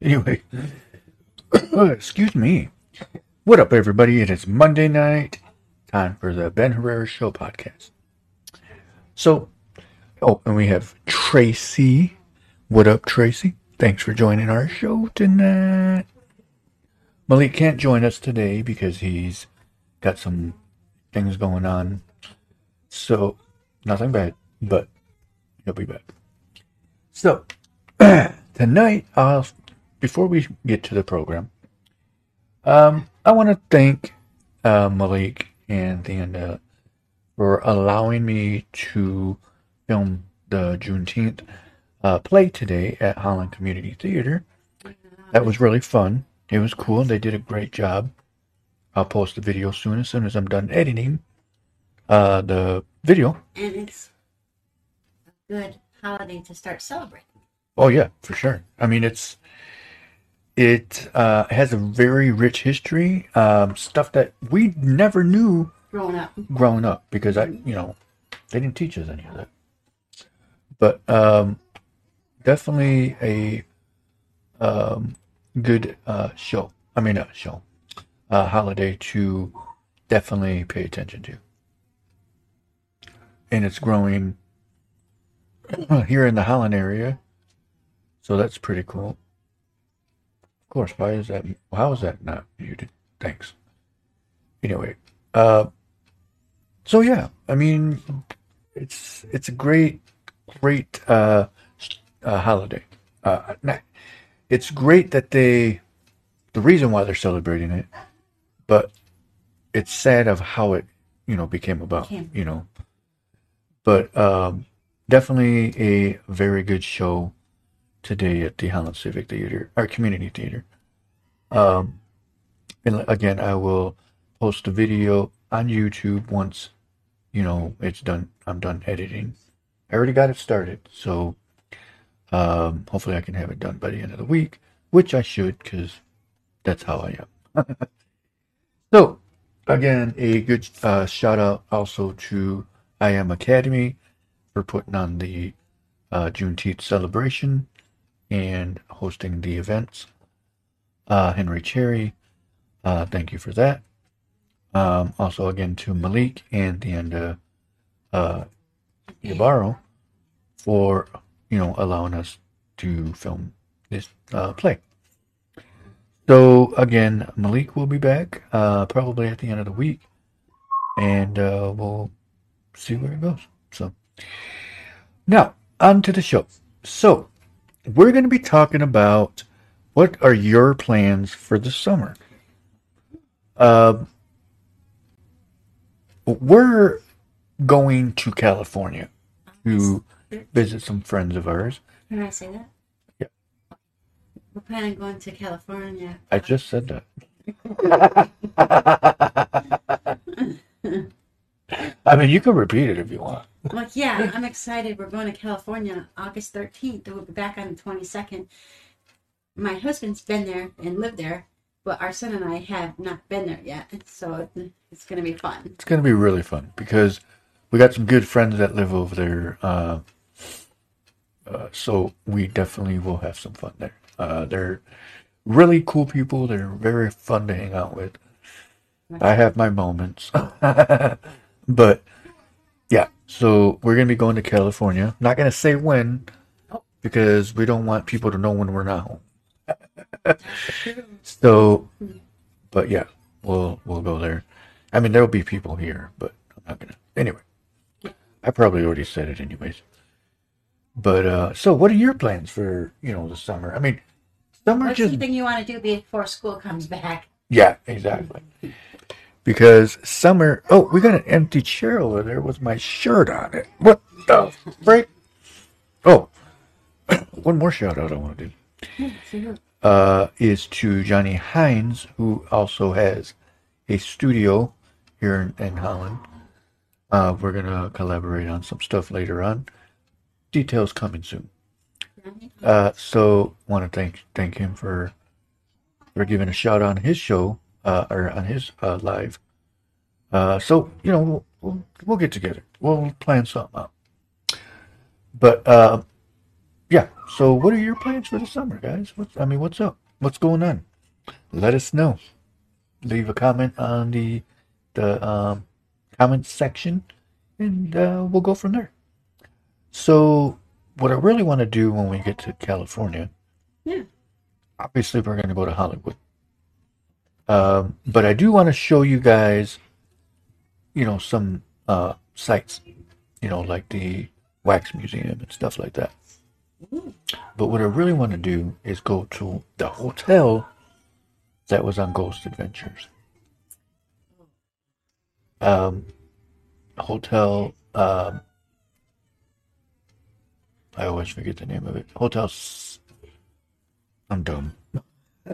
Anyway, oh, excuse me. What up, everybody? It is Monday night. Time for the Ben Herrera Show podcast. So, oh, and we have Tracy. What up, Tracy? Thanks for joining our show tonight. Malik can't join us today because he's got some things going on. So, nothing bad, but he'll be back. So, tonight, I'll, before we get to the program, um, I want to thank uh, Malik and Theanda for allowing me to film the Juneteenth uh, play today at Holland Community Theater. That was really fun. It was cool. They did a great job. I'll post the video soon as soon as I'm done editing uh, the video. And it's good holiday to start celebrating. Oh yeah, for sure. I mean, it's it uh, has a very rich history, um, stuff that we never knew Growing up. growing up because I, you know, they didn't teach us any of that. But um, definitely a um, good uh, show. I mean, a show, a holiday to definitely pay attention to. And it's growing here in the Holland area, so that's pretty cool. Of course, why is that? How is that not muted? Thanks. Anyway, uh, so yeah, I mean, it's it's a great, great uh, uh, holiday. Uh, it's great that they, the reason why they're celebrating it, but it's sad of how it, you know, became about. You know, but um, definitely a very good show today at the Holland Civic Theater, our community theater. Um, and again, I will post the video on YouTube once, you know, it's done. I'm done editing. I already got it started, so um, hopefully I can have it done by the end of the week, which I should, because that's how I am. so, again, a good uh, shout out also to I Am Academy for putting on the uh, Juneteenth celebration and hosting the events. Uh, Henry Cherry, uh, thank you for that. Um, also, again, to Malik and the uh, Yabaro for you know allowing us to film this uh, play. So again, Malik will be back uh, probably at the end of the week, and uh, we'll see where it goes. So now on to the show. So we're going to be talking about what are your plans for the summer. Uh, we're going to California to visit some friends of ours. Can I say that? Yeah. We're planning on going to California. I just said that. I mean, you can repeat it if you want. I'm like, yeah, I'm excited. We're going to California August 13th. We'll be back on the 22nd. My husband's been there and lived there, but our son and I have not been there yet. So it's going to be fun. It's going to be really fun because we got some good friends that live over there. Uh, uh, so we definitely will have some fun there. Uh, they're really cool people. They're very fun to hang out with. I have my moments. but yeah, so we're going to be going to California. Not going to say when because we don't want people to know when we're not home. so, but yeah, we'll we'll go there. I mean, there'll be people here, but I'm not gonna. Anyway, I probably already said it, anyways. But uh, so, what are your plans for you know the summer? I mean, summer What's just the thing you want to do before school comes back? yeah, exactly. Because summer. Oh, we got an empty chair over there with my shirt on it. What the frick? Oh, one more shout out I want to do uh, is to Johnny Hines, who also has a studio here in, in Holland. Uh, we're gonna collaborate on some stuff later on. Details coming soon. Uh, so want to thank thank him for for giving a shout on his show uh, or on his uh, live. Uh, so you know we'll, we'll we'll get together. We'll plan something out. But uh, yeah. So, what are your plans for the summer, guys? What's I mean, what's up? What's going on? Let us know. Leave a comment on the the um, comment section, and uh, we'll go from there. So, what I really want to do when we get to California, Yeah. obviously we're going to go to Hollywood. Um, but I do want to show you guys, you know, some uh, sites, you know, like the Wax Museum and stuff like that. But what I really want to do is go to the hotel that was on Ghost Adventures. Um, hotel. Um, I always forget the name of it. Hotel. I'm dumb.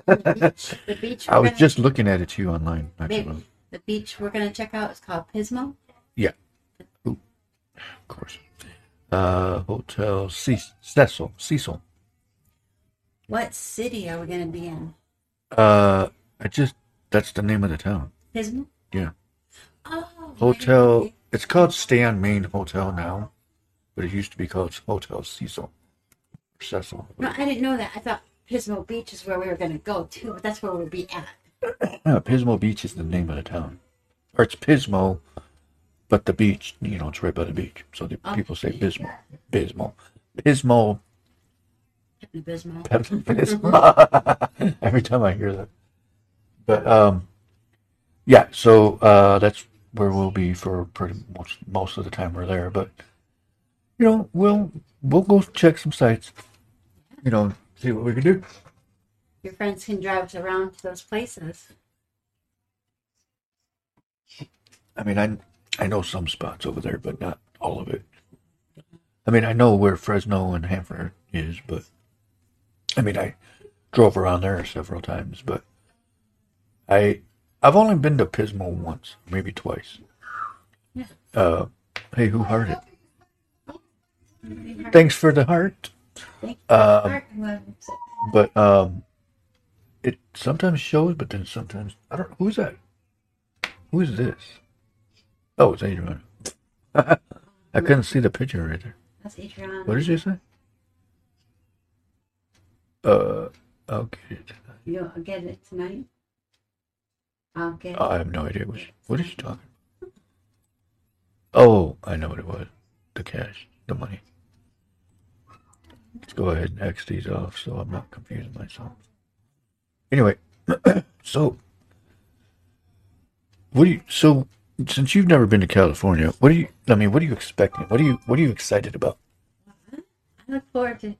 The beach. I was gonna- just looking at it too online. Actually, the beach we're gonna check out is called Pismo. Yeah. Of course. Uh, Hotel Ce- Cecil. Cecil. What city are we gonna be in? Uh, I just that's the name of the town. Pismo. Yeah. Oh. Hotel. It's called Stay on Main Hotel now, but it used to be called Hotel Cecil. Cecil. No, I didn't know that. I thought Pismo Beach is where we were gonna go to, but that's where we'll be at. Uh, Pismo Beach is the name of the town, or it's Pismo, but the beach, you know, it's right by the beach. So the people say Bismo, Pismo, Pismo. Pismo. Every time I hear that. But um, yeah. So uh, that's where we'll be for pretty much most of the time we're there. But you know, we'll we'll go check some sites. You know, see what we can do. Your friends can drive us around to those places. I mean, I I know some spots over there, but not all of it. I mean, I know where Fresno and Hanford is, but I mean, I drove around there several times, but I I've only been to Pismo once, maybe twice. Yeah. Uh, hey, who hearted? Thanks for the heart. Um, Mark, whoever said but um, it sometimes shows, but then sometimes I don't. Who's that? Who is this? Oh, it's Adrian. I couldn't see the picture right there. That's Adriana. What did you say? Uh, I'll get it. You'll get it tonight. I'll get. I have no idea what. She, what is she talking? About? Oh, I know what it was. The cash, the money. Let's go ahead and X these off so I'm not confusing myself. Anyway, so what do you? So since you've never been to California, what do you? I mean, what are you expecting? What are you? What are you excited about? I look forward to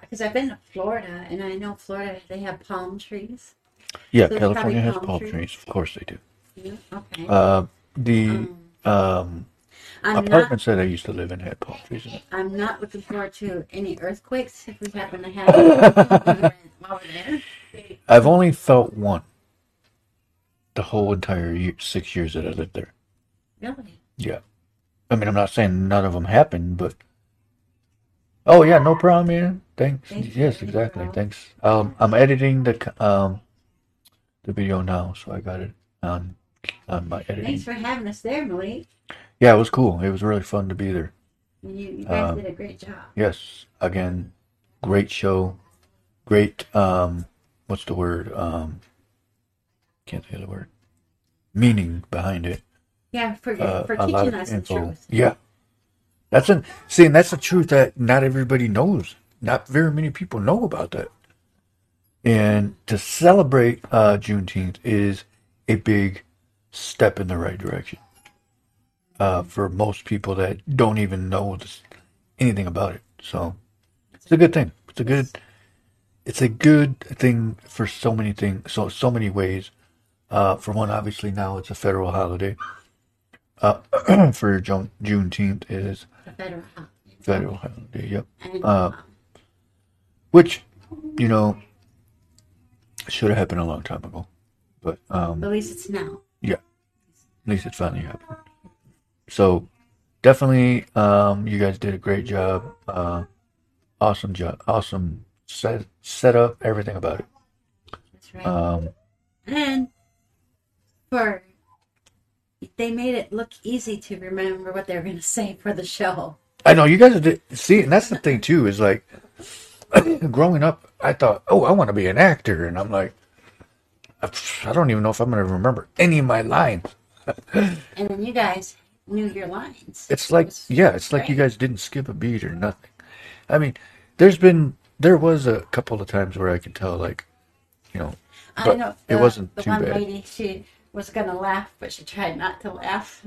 because I've been to Florida and I know Florida they have palm trees. Yeah, So California has palm trees. trees. Of course they do. Yeah. Okay. Uh, the Um, um, I'm not. apartments that I used to live in had palm trees in it. I'm not looking forward to any earthquakes if we happen to have them while we're there. I've only felt one. The whole entire year, six years that I lived there. Really? Yeah. I mean, I'm not saying none of them happened, but. Oh yeah, no problem, man. Thanks. Thanks, yes, no exactly. Thanks. Um, I'm editing the um, the video now, so I got it on on my editing. Thanks for having us there, Malik. Yeah, it was cool. It was really fun to be there. You, you guys Um, did a great job. Yes, again, great show, great. Um, what's the word? Um, can't say the word. Meaning behind it. Yeah, for Uh, for teaching of us the truth. Yeah, that's an see, and that's the truth that not everybody knows. Not very many people know about that. And to celebrate uh, Juneteenth is a big step in the right direction uh, for most people that don't even know this, anything about it. So it's a good thing. It's a good. It's a good thing for so many things. So so many ways. Uh, for one, obviously now it's a federal holiday. Uh, for June Juneteenth is The federal holiday. federal holiday. Yep. Uh, Which, you know, should have happened a long time ago. But um, at least it's now. At least it finally happened. So definitely, um, you guys did a great job. Uh, awesome job. Awesome set set up everything about it. That's right. Um, and for they made it look easy to remember what they were going to say for the show. I know you guys did see, and that's the thing too is like growing up, I thought, oh, I want to be an actor, and I'm like, I don't even know if I'm going to remember any of my lines. And then you guys knew your lines. It's like, It yeah, it's like you guys didn't skip a beat or nothing. I mean, there's been, there was a couple of times where I could tell, like, you know, I but know it wasn't the too one bad. lady. She was gonna laugh, but she tried not to laugh.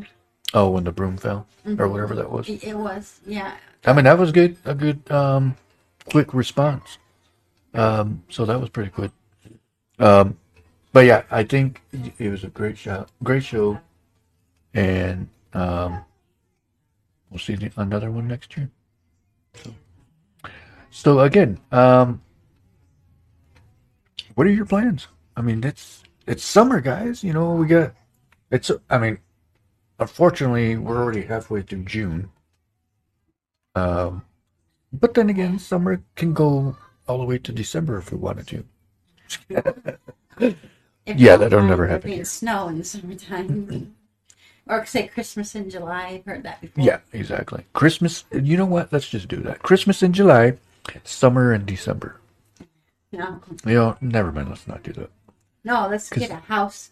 oh, when the broom fell or Mhm. whatever that was. It, it was, yeah. I mean, that was good, a good, um, quick response. Um, so that was pretty good. Um, but yeah, I think it was a great show, great show, and um, we'll see the, another one next year. So, so again, um, what are your plans? I mean, it's it's summer, guys. You know, we got it's. I mean, unfortunately, we're already halfway through June. Um, but then again, summer can go all the way to December if we wanted to. If Yeah, that'll never happen be here. Snow in the summertime, or say Christmas in July. I've heard that before. Yeah, exactly. Christmas. You know what? Let's just do that. Christmas in July, summer in December. No, You know, never mind. Let's not do that. no. let's get a house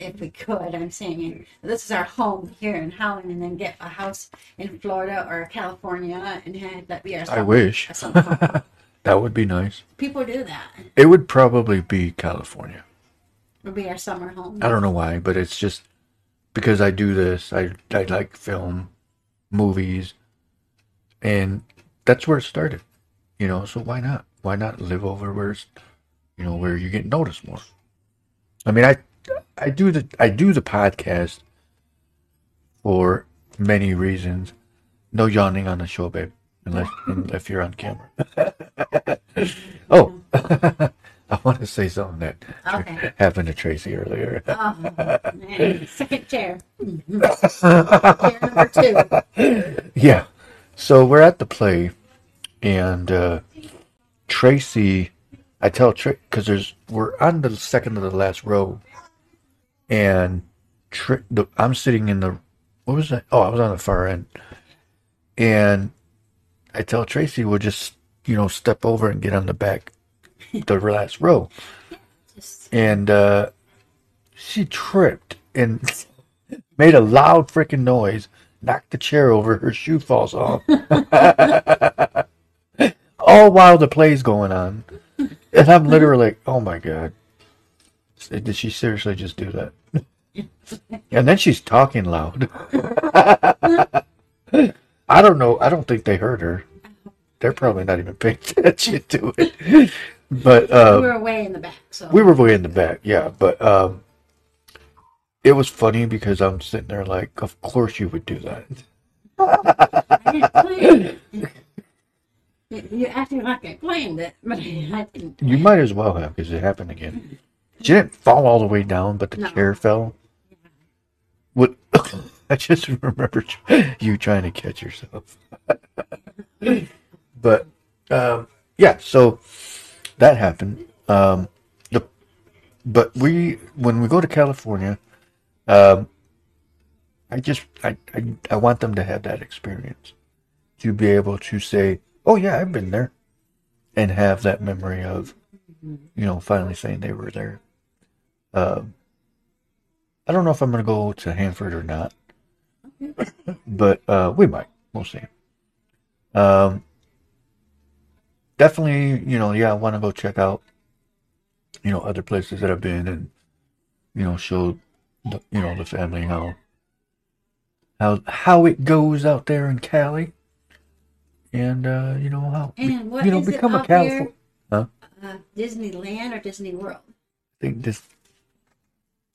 if we could. I'm saying this is our home here in Holland, and then get a house in Florida or California, and have that be our. I wish our summer home. that would be nice. People do that. It would probably be California. Would be our summer home. I don't know why, but it's just because I do this. I I like film, movies, and that's where it started. You know, so why not? Why not live over where it's, you know, where you get noticed more? I mean, I I do the I do the podcast for many reasons. No yawning on the show, babe, unless if you're on camera. oh, I want to say something that Okay. happened to Tracy earlier. Oh, man. Second chair. chair number two. Yeah. So we're at the play, and uh, Tracy, I tell Tracy because there's we're on the second to the last row, and Tra- the, I'm sitting in the what was that? Oh, I was on the far end, and I tell Tracy we'll just you know step over and get on the back, the last row, Just, and uh, she tripped and made a loud freaking noise, knocked the chair over, her shoe falls off. All while the play's going on. And I'm literally like, oh my God. Did she seriously just do that? And then she's talking loud. I don't know. I don't think they heard her. They're probably not even paying attention to it. But uh, we were way in the back, so we were way in the back, yeah. But um, it was funny because I'm sitting there like, of course you would do that. I didn't plan it. You, you acting like I planned it, but I didn't. You might as well have because it happened again. She didn't fall all the way down, but the No. chair fell. What? I just remember you trying to catch yourself. but um, yeah, so that happened. Um, the but we when we go to California, um, I just I, I I want them to have that experience to be able to say, "Oh yeah, I've been there," and have that memory of you know finally saying they were there. Um, I don't know if I'm going to go to Hanford or not, but uh, we might. We'll see. Um, definitely, you know, yeah, I want to go check out, you know, other places that I've been and, you know, show, the, you know, the family how, how, how it goes out there in Cali, and uh, you know how, And what you know, become a California. Huh? Uh, Disneyland or Disney World? I think this,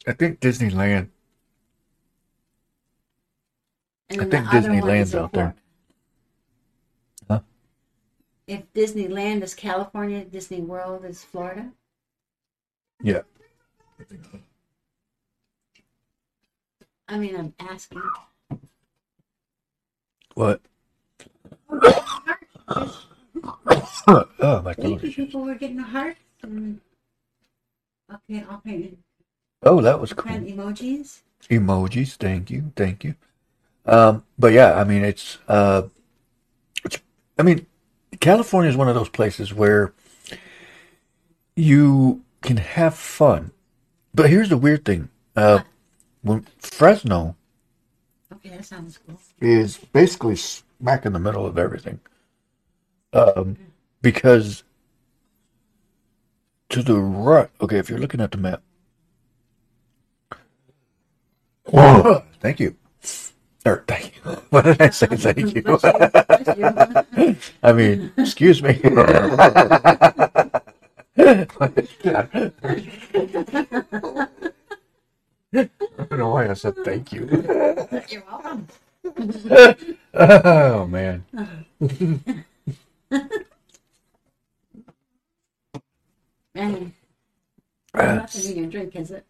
I think Disneyland. And I think the Disneyland's out there. If Disneyland is California, Disney World is Florida. Yeah. I mean, I'm asking. What? oh my you, people were getting a heart. Okay, I'll paint Oh, that was cool. emojis. Emojis. Thank you. Thank you. Um, but yeah, I mean, it's, uh, it's, I mean, California is one of those places where you can have fun. But here's the weird thing. Uh, when Fresno Okay, that sounds cool. is basically smack in the middle of everything. Um, because to the right, okay, if you're looking at the map. Whoa, thank you. Or thank you. What did I say? Thank you. You, you. I mean, excuse me. I don't know why I said thank you. You're welcome. oh man. Man, Uh, nothing in your drink, is it?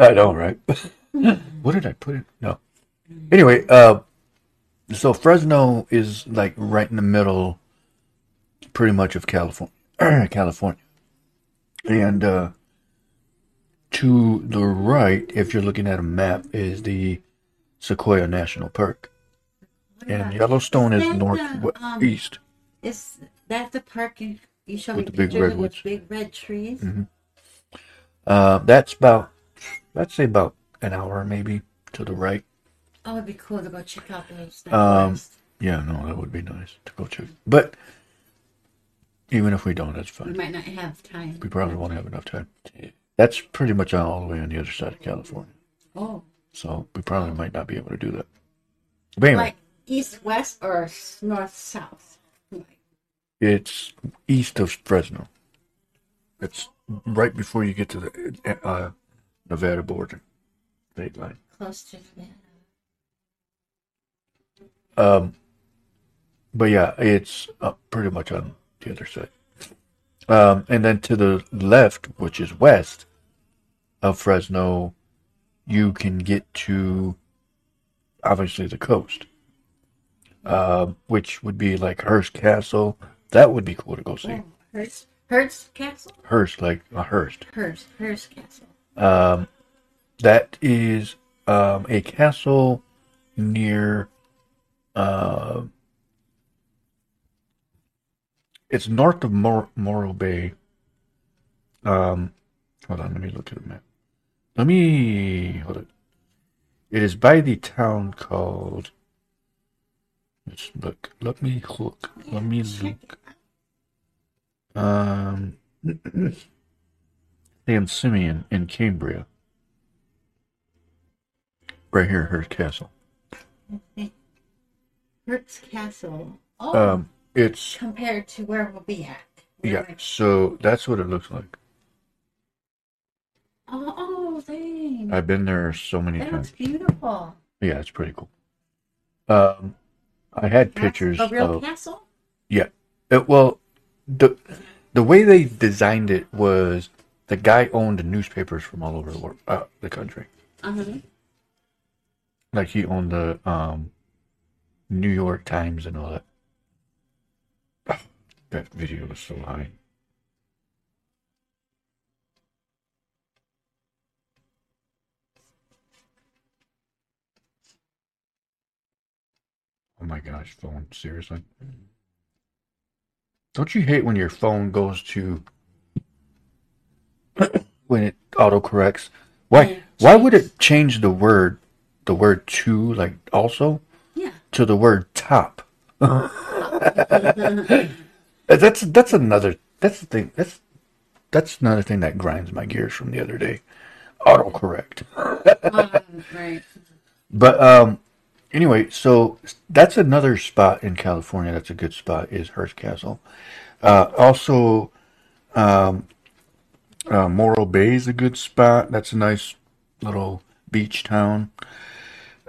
I know, right? what did I put in? No. Anyway, uh, so Fresno is like right in the middle, pretty much of California, California, and uh, to the right, if you're looking at a map, is the Sequoia National Park, and Yellowstone is the, um, northeast. Is that the park you, you showed With me the big redwoods. big red trees? Mhm. Uh, that's about, I'd say about an hour maybe to the right. Oh, it'd be cool to go check out those. Um. Yeah, no, that would be nice to go check. But even if we don't, that's fine. we might not have time. We probably won't have enough time. That's pretty much all the way on the other side of California. Oh, So we probably might not be able to do that. But anyway, like east, west, or north, south? It's east of Fresno. It's right before you get to the uh, Nevada border, state line. close to that. Um, but yeah, it's uh, pretty much on the other side. Um, and then to the left, which is west of Fresno, you can get to obviously the coast, uh, which would be like Hearst Castle. That would be cool to go see. Oh, Hearst, Hearst Castle? Hearst, like a Hearst. Hearst, Hearst Castle. Um, that is um, a castle near. Uh, it's north of Mor- Morro Bay. Um, hold on, let me look at the map. Let me hold it. It is by the town called. Let's look. Let me look. Let me look. Um. San Simeon in Cambria. Right here, her Castle. Hearst Castle. Oh, Um, it's compared to where we'll be at. yeah. So that's what it looks like. Oh, oh, dang. I've been there so many that times. beautiful. Yeah, it's pretty cool. Um, I had That's pictures A real of castle? yeah. It, well, the the way they designed it was the guy owned newspapers from all over the world, uh, the country. Uh-huh. Like he owned the um, New York Times and all that. Ah, that video was so high. Oh my gosh, phone, seriously? Don't you hate when your phone goes to when it autocorrects? Why why would it change the word the word to like also. To the word top? that's that's another that's the thing that's that's another thing that grinds my gears from the other day. Autocorrect. um, right. But um, anyway, so that's another spot in California. That's a good spot. Is Hearst Castle. Uh, also, um, uh, Morro Bay is a good spot. That's a nice little beach town.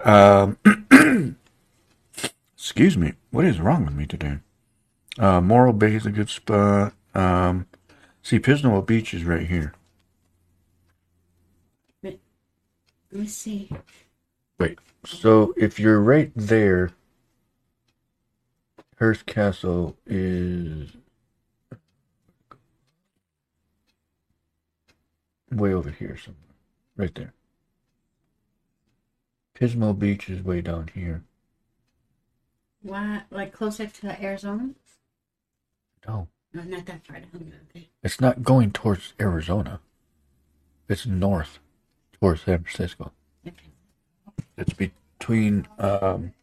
Um, excuse me. What is wrong with me today? Uh, Morro Bay is a good spot. Um, see, Pismo Beach is right here. Let me see. Wait. So if you're right there, Hearst Castle is way over here somewhere. Right there. Pismo Beach is way down here. Why, like closer to Arizona? No, No, not that far down. Okay. it's not going towards Arizona. It's north towards San Francisco. Okay. It's between um,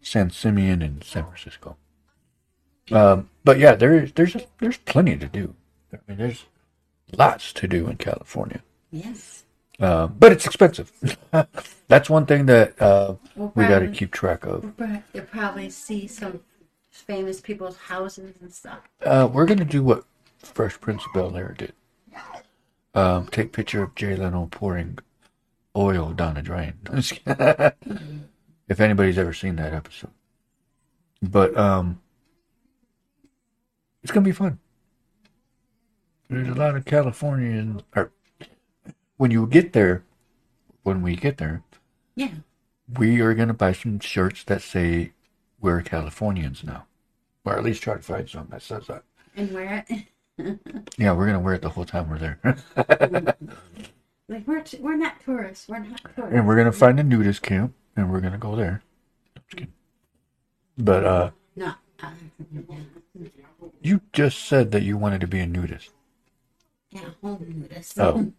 San Simeon and San Francisco. Um, but yeah, there's there's there's plenty to do. I mean, there's lots to do in California. Yes. Uh, but it's expensive. That's one thing that uh, We'll we got to keep track of. we'll You'll probably see some famous people's houses and stuff. Uh, we're gonna do what Fresh Prince of Bel Air did. Um, take picture of Jay Leno pouring oil down a drain. if anybody's ever seen that episode, but um, it's gonna be fun. There's a lot of Californian. Or when you get there, when we get there, Yeah. we are gonna buy some shirts that say we're Californians now, or at least try to find some that says that. And wear it. Yeah, we're gonna wear it the whole time we're there, Like we're t- we're not tourists. We're not tourists. and we're gonna find a nudist camp, and we're gonna go there. Just kidding. But uh, No. You just said that you wanted to be a nudist. Yeah, home nudist. Oh.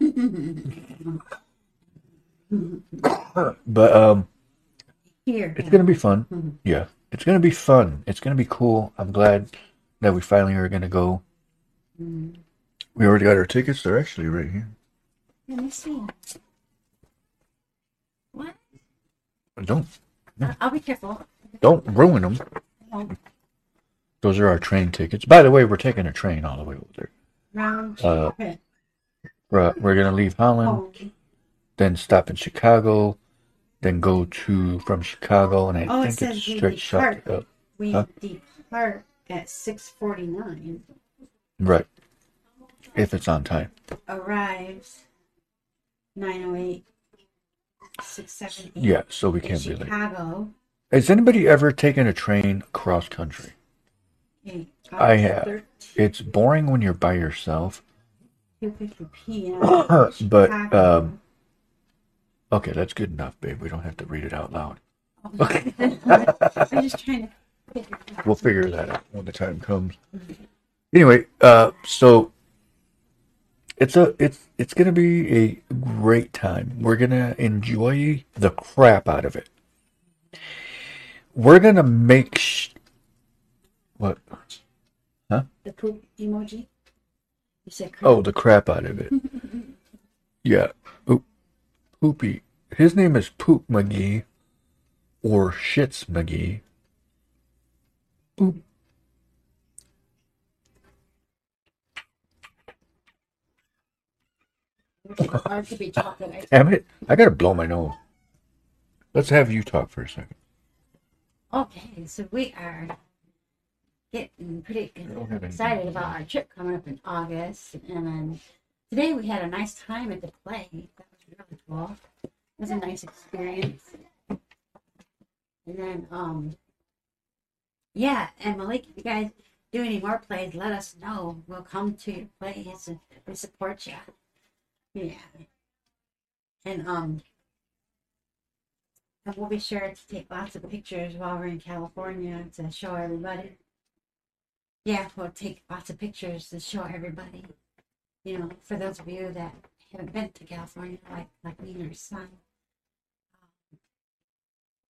But um, Here. it's gonna be fun. Yeah, it's gonna be fun. It's gonna be cool. I'm glad that we finally are gonna go. We already got our tickets. They're actually right here. Let me see. What? Don't Uh, I'll be careful. don't ruin them. Those are our train tickets. By the way, we're taking a train all the way over there. Round Uh, trip We're, gonna leave Holland. home. then stop in Chicago, then go to from Chicago, and I Oh, it think it's says we straight shot. Up. We Huh? depart at six forty nine. Right, if it's on time. Arrives nine oh eight. Six seven eight. Yeah, so we can't be late. Chicago. Has anybody ever taken a train across country? Okay, I have. 13th, It's boring when you're by yourself. But, um, Okay, that's good enough, babe. We don't have to read it out loud. I'm just trying to figure it out. We'll figure that out when the time comes. Anyway, uh, so it's a it's it's gonna be a great time. We're gonna enjoy the crap out of it. We're gonna make sh- Huh? The poop emoji. You said crap. Oh, the crap out of it. Yeah, Oop. Poopy. His name is Poop McGee, or Shits McGee. Poop. Hard to be talking. Damn it! I gotta blow my nose. Let's have you talk for a second. Okay, so we are getting pretty don't have any- excited about our trip coming up in August, and then today we had a nice time at the play. That was really cool. It was a nice experience. And then, um, yeah, and Malik, if you guys do any more plays, let us know. We'll come to your plays and we support you. Yeah. And um, and we'll be sure to take lots of pictures while we're in California to show everybody. Yeah, we'll take lots of pictures to show everybody. You know, for those of you that haven't been to California, like like me and our son. Um,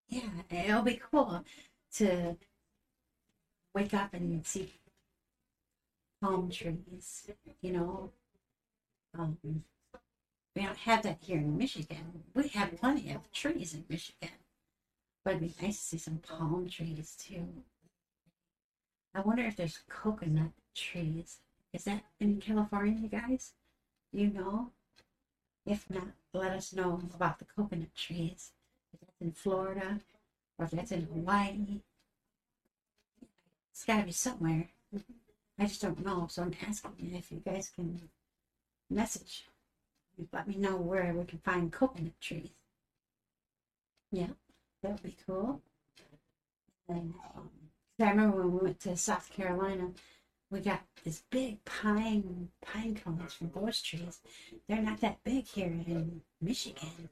yeah, it'll be cool to wake up and see palm trees. You know, um, we don't have that here in Michigan. We have plenty of trees in Michigan. But it'd be nice to see some palm trees too. I wonder if there's coconut trees. Is that in California, you guys? You know? If not, let us know about the coconut trees. If that's in Florida or if that's in Hawaii. It's gotta be somewhere. I just don't know. So I'm asking if you guys can message let me know where we can find coconut trees. Yeah, that would be cool. And um, I remember when we went to South Carolina, we got this big pine pine cones from those trees. They're not that big here in Michigan.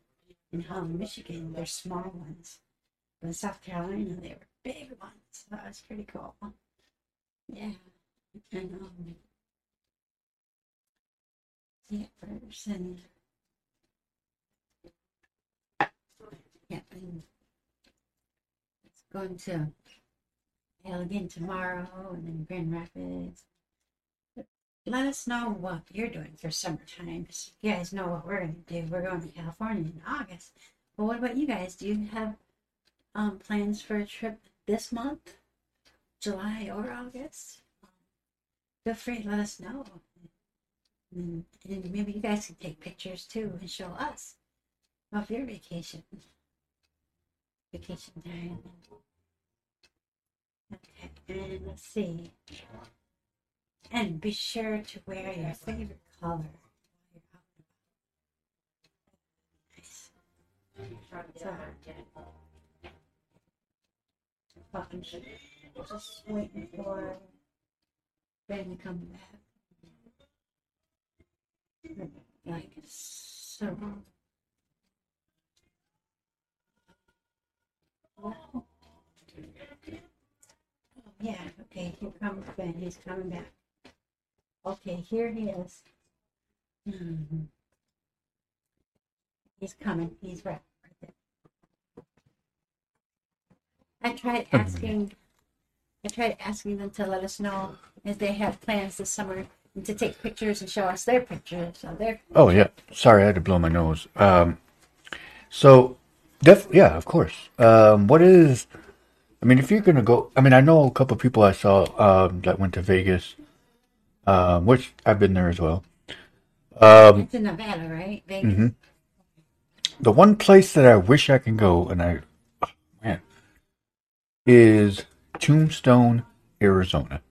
In Holland, Michigan, they're small ones. But in South Carolina, they were big ones. So that was pretty cool. Yeah. and um, it first and yeah, and it's going to Allegan tomorrow and then Grand Rapids. Let us know what you're doing for summertime. You guys know what we're going to do. We're going to California in August. But what about you guys? Do you have um, plans for a trip this month, July or August? Feel free to let us know. And, and maybe you guys can take pictures too and show us of your vacation. Vacation time. Okay, and let's see. And be sure to wear your favorite color. Nice. So, but I'm just waiting for Ben to come back. Like so. Oh, yeah, okay, here comes Ben. He's coming back. Okay, here he is. Mhm. He's coming. He's right, right there. I tried asking. I tried asking them to let us know if they have plans this summer and to take pictures and show us their pictures of their. Oh yeah. Sorry, I had to blow my nose. Um, so, def yeah, of course. Um, what is? I mean, if you're gonna go, I mean, I know a couple of people I saw um, that went to Vegas, um, which I've been there as well. Um, It's in Nevada, right? Vegas. mhm. The one place that I wish I can go, and I, oh, man, is Tombstone, Arizona.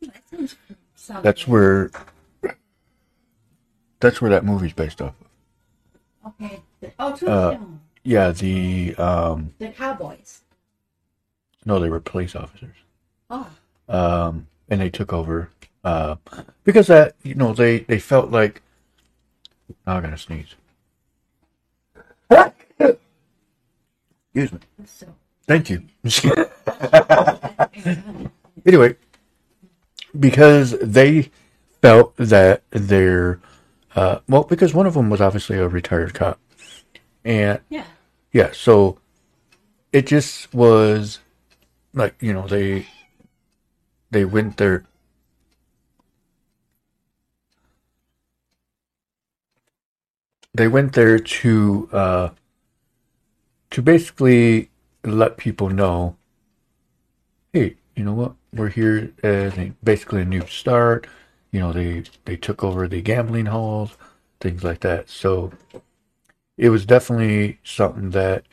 That sounds- sounds That's good. where. That's where that movie's based off. of. Okay. Oh, Tombstone. Yeah, the um, the Cowboys. No, they were police officers. Oh, um, and they took over uh, because that you know they they felt like oh, I gotta sneeze. Excuse me. so. Thank you. anyway, because they felt that their uh, well, because one of them was obviously a retired cop, and yeah. yeah, so it just was like you know they they went there. They went there to uh, to basically let people know, hey, you know what? We're here as a, basically a new start. You know, they they took over the gambling halls, things like that. So it was definitely something that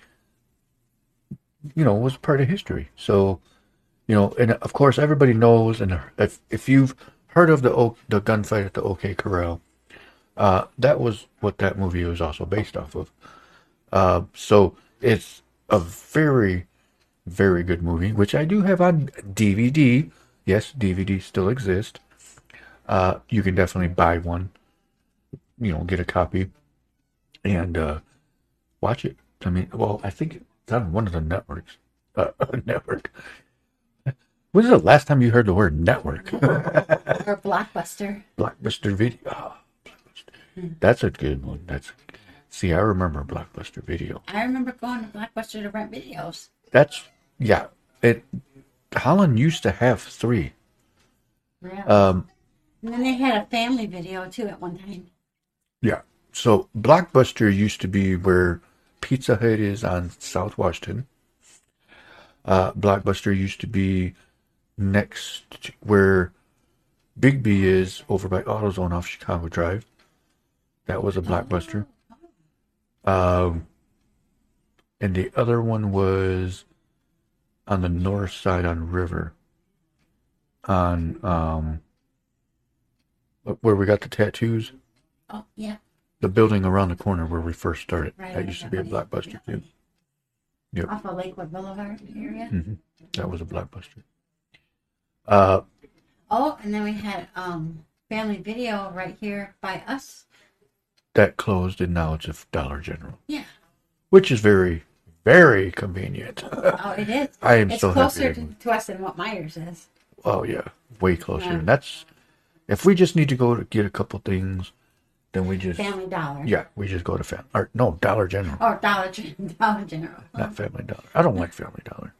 you know was part of history. So you know, and of course everybody knows, and if if you've heard of the the gunfight at the OK Corral, uh, that was what that movie was also based off of. Uh, so it's a very very good movie, which I do have on DVD. Yes, DVD still exists. Uh, you can definitely buy one. You know, get a copy and uh, watch it. I mean, well, I think it's on one of the networks. Uh, network. When's the last time you heard the word network? Or Blockbuster. Blockbuster Video. Oh, Blockbuster. That's a good one. That's see, I remember Blockbuster Video. I remember going to Blockbuster to rent videos. That's yeah. It Holland used to have three. Yeah. Um, and then they had a family video too at one time. yeah. So Blockbuster used to be where Pizza Hut is on South Washington. Uh, Blockbuster used to be next to where Big B is over by AutoZone off Chicago Drive. That was a Blockbuster. Um, and the other one was on the north side on River. On um, where we got the tattoos. Oh, yeah. The building around the corner where we first started. Right. that used to be a Blockbuster yeah. too. Yep. Off of Lakewood Boulevard area. hmm That was a Blockbuster. Uh, Oh, and then we had um family video right here by us. that closed and now it's a Dollar General, Yeah. which is very, very convenient. Oh, it is. I am It's so closer to- to us than what Meijer's is. Oh yeah, way closer. Yeah. And that's if we just need to go to get a couple things, then we just Family Dollar. yeah, we just go to Fam or no Dollar General, Or Dollar Gen- Dollar General. not Family Dollar. I don't like Family Dollar.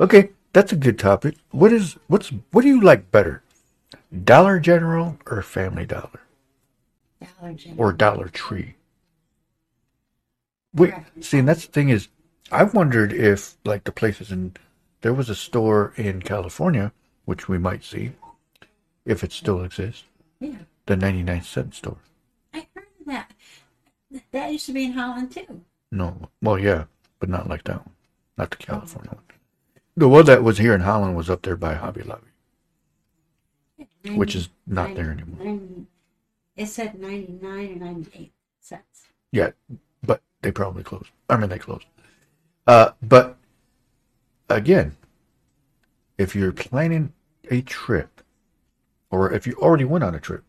Okay, that's a good topic. What is what's what do you like better, Dollar General or Family Dollar Dollar General. or Dollar Tree? Wait, see, and that's the thing is, I wondered if like the places in there was a store in California, which we might see, if it still exists, yeah. the ninety nine cent store. I heard of that. That used to be in Holland too. No, well, yeah, but not like that one, not the California one. The one that was here in Holland was up there by Hobby Lobby, which is not there anymore. 90 it said 99 or 98 cents. Yeah, but they probably closed. I mean, they closed. Uh, but again, if you're planning a trip, or if you already went on a trip,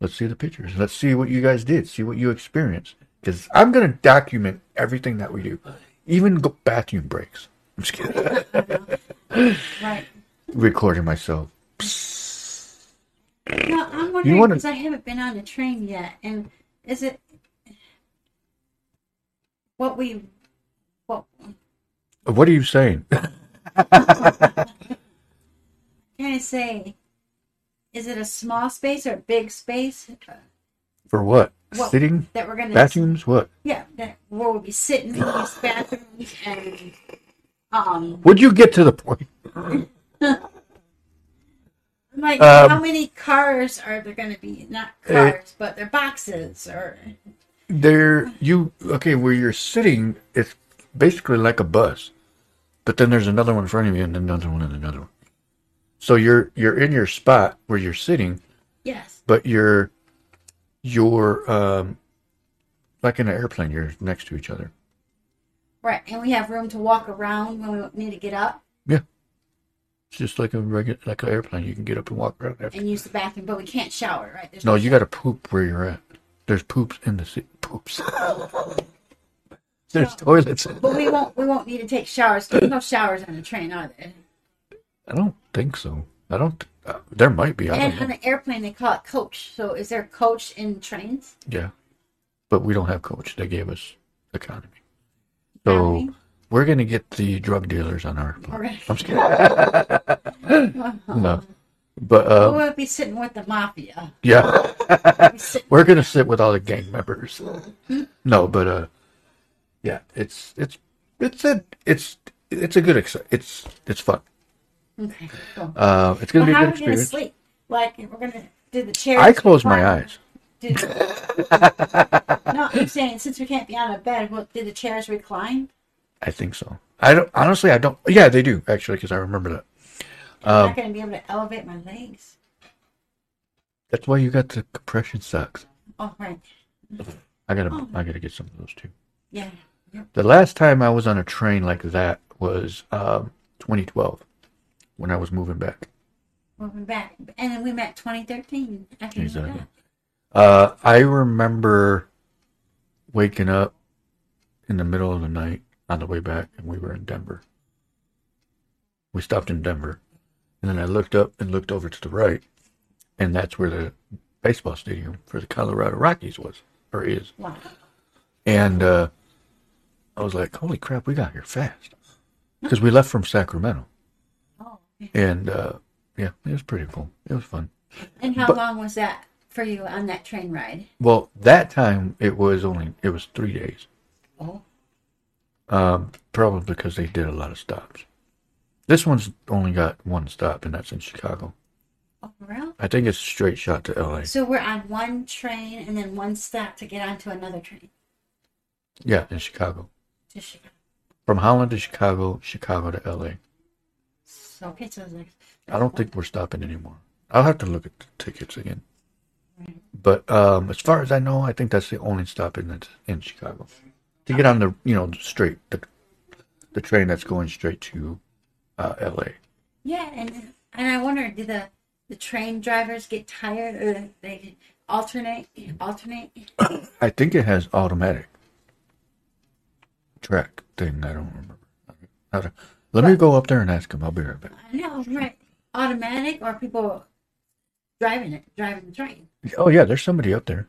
let's see the pictures. Let's see what you guys did. See what you experienced. Because I'm gonna document everything that we do, even go bathroom breaks. I'm just kidding. Right. Recording myself. No, I'm wondering wanna- because I haven't been on a train yet, and is it what we what What are you saying? can I say? Is it a small space or a big space For what? Well, Sitting that we're gonna bathrooms? What? Yeah, that where we'll be sitting in these bathrooms and um Would you get to the point? I'm like Um, how many cars are there going to be? Not Uh, cars, but they're boxes or there you okay where you're sitting it's basically like a bus but then there's another one in front of you and another one and another one so you're you're in your spot where you're sitting yes. but you're you're um like in an airplane you're next to each other Right, and we have room to walk around when we need to get up Yeah. it's just like a regular like an airplane you can get up and walk around after. and use the bathroom, but we can't shower, right? There's no you got to poop where you're at there's poops in the seat poops there's toilets in But we won't. We won't need to take showers. There's no showers on the train, are there? I don't think so i don't uh, there might be i And on know an airplane, they call it coach. So is there coach in trains? Yeah. But we don't have coach. They gave us economy. So Economy? we're gonna get the drug dealers on our We're I'm kidding. no. But uh, won't be sitting with the mafia. yeah. We'll we're gonna sit with all the gang members. No, but uh yeah, it's it's it's a it's it's a good ex- it's it's fun. Okay, cool. Uh it's gonna Well, how be a are good we gonna experience. sleep? Like we're gonna do the chairs? I close my eyes. Do, no, I'm saying since we can't be on a bed, well, do the chairs recline? I think so. I don't honestly I don't yeah, they do actually because I remember that. I'm Um, not gonna be able to elevate my legs. that's why you got the compression socks. Oh right, I gotta Oh. I gotta get some of those too. yeah. The last time I was on a train like that was um, 2012 when I was moving back. Moving back, and then we met 2013. After Exactly. Uh, I remember waking up in the middle of the night on the way back, and we were in Denver. We stopped in Denver, and then I looked up and looked over to the right, and that's where the baseball stadium for the Colorado Rockies was or is. Wow. And uh, I was like, "Holy crap, we got here fast!" Because we left from Sacramento. And uh, yeah, it was pretty cool. It was fun. And how But- long was that for you on that train ride? Well, that time it was only it was three days. Oh. Um, probably because they did a lot of stops. This one's only got one stop, and that's in Chicago. Oh, real? I think it's a straight shot to L.A. So we're on one train and then one stop to get onto another train Yeah, in Chicago. to Chicago. From Holland to Chicago, Chicago to L.A. So okay, so like I don't think we're stopping anymore. I'll have to look at the tickets again. Right. But um, as far as I know, I think that's the only stop in in Chicago to get on the you know straight the the train that's going straight to uh, L.A. Yeah, and and I wonder, do the the train drivers get tired or they alternate alternate? I think it has automatic track thing. I don't remember. I let me go up there and ask him. I'll be right back. I know, right? automatic or people driving it, driving the train? Oh yeah, there's somebody up there.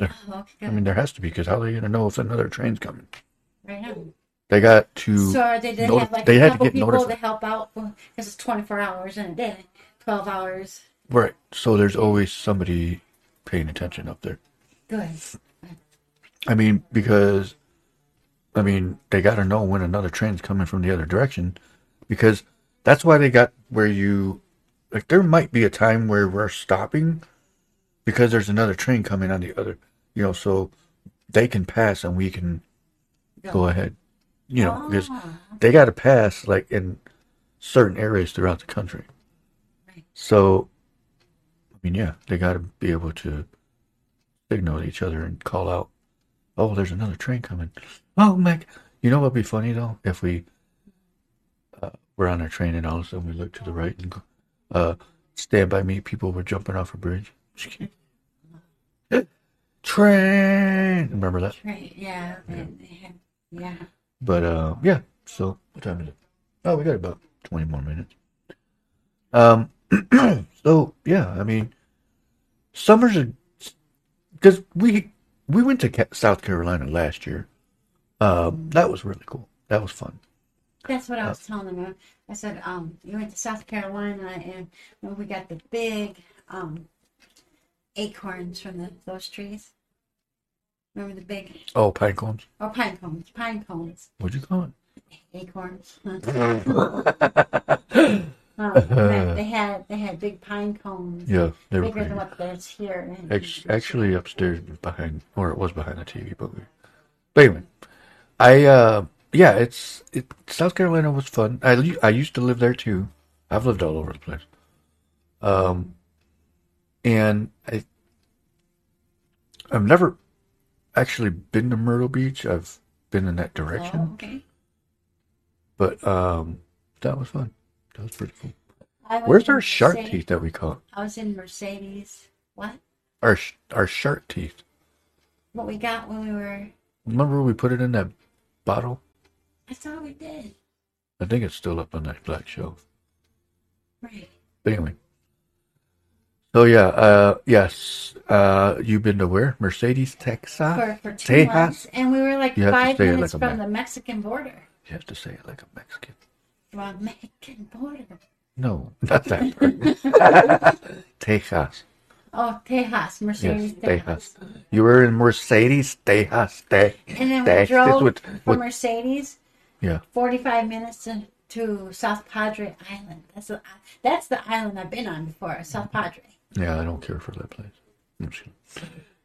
Oh, okay, I mean, there has to be because how are they gonna know if another train's coming? right on. They got to. So they did noti- have like they a had to get people notified. to help out because it's 24 hours in a day, 12 hours. Right. So there's always somebody paying attention up there. Good. I mean, because I mean, they got to know when another train's coming from the other direction, because that's why they got where you like. There might be a time where we're stopping because there's another train coming on the other, you know, so they can pass and we can go ahead, you know, because Ah, they got to pass like in certain areas throughout the country. Right. So, I mean, yeah, they got to be able to signal each other and call out, "Oh, there's another train coming." Oh, Mac, you know what'd be funny though if we uh, were on our train and all of a sudden we look to the right and go, uh, stand by me, people were jumping off a bridge. train, remember that? right. Yeah. They yeah. But uh, yeah. So what time is it? Oh, we got about twenty more minutes. Um. so yeah, I mean, summers because we we went to South Carolina last year. Um, that was really cool. That was fun. That's what I was telling them. I said, um, you went to South Carolina and when we got the big um, acorns from the, those trees. Remember the big, Oh, pine cones. or pine cones, pine cones, What'd you call it? acorns. Um, they they had they had big pine cones, Yeah, they were bigger pretty. than what there's here. And- actually, upstairs behind, or it was behind the TV, but we. But anyway, I uh yeah, it's it. South Carolina was fun. I I used to live there too. I've lived all over the place. Um, and I I've never actually been to Myrtle Beach. I've been in that Oh, direction, okay. but um, that was fun. That was pretty cool. Where's our shark Mercedes- teeth that we caught? I was in Mercedes. What? Our our shark teeth. What we got when we were? Remember we put it in that bottle? I thought we did. I think it's still up on that black shelf. Right. But anyway. So yeah, uh yes. Uh you've been to where? Mercedes, Texas? For for two Tejas? months, and we were like You five minutes like from man. the Mexican border. You have to say it like a Mexican. From Mexican border. No, not that part. Texas. Oh, Tejas, Yes, Mercedes Tejas. Tejas. You were in Mercedes, Tejas, Te- And then we Tejas. drove With, from Mercedes yeah. 45 minutes to, to South Padre Island. That's the, that's the island I've been on before, South mm-hmm. Padre. Yeah, I don't care for that place.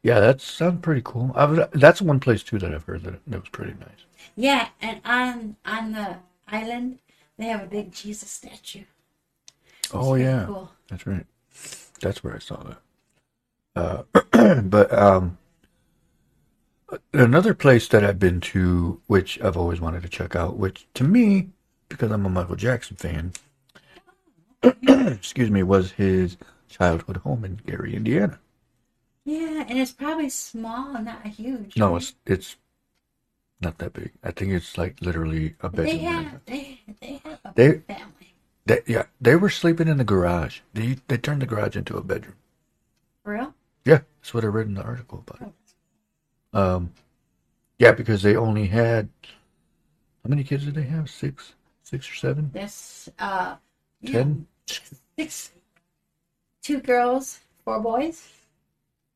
Yeah, that sounds pretty cool. I was, that's one place too that I've heard that, that was pretty nice. Yeah, and on on the island, they have a big Jesus statue. Oh yeah, Cool. that's right. That's where I saw that. Uh, but um, another place that I've been to, which I've always wanted to check out, which to me, because I'm a Michael Jackson fan, excuse me, was his childhood home in Gary, Indiana. Yeah, and it's probably small, not huge. No, right? it's it's not that big. I think it's like literally a bedroom. They have they they have a They- family. They, yeah, they were sleeping in the garage. They they turned the garage into a bedroom. For real? Yeah, that's what I read in the article about it. Um, yeah, because they only had how many kids did they have? Six, six or seven, This uh yeah, ten? six two girls, four boys.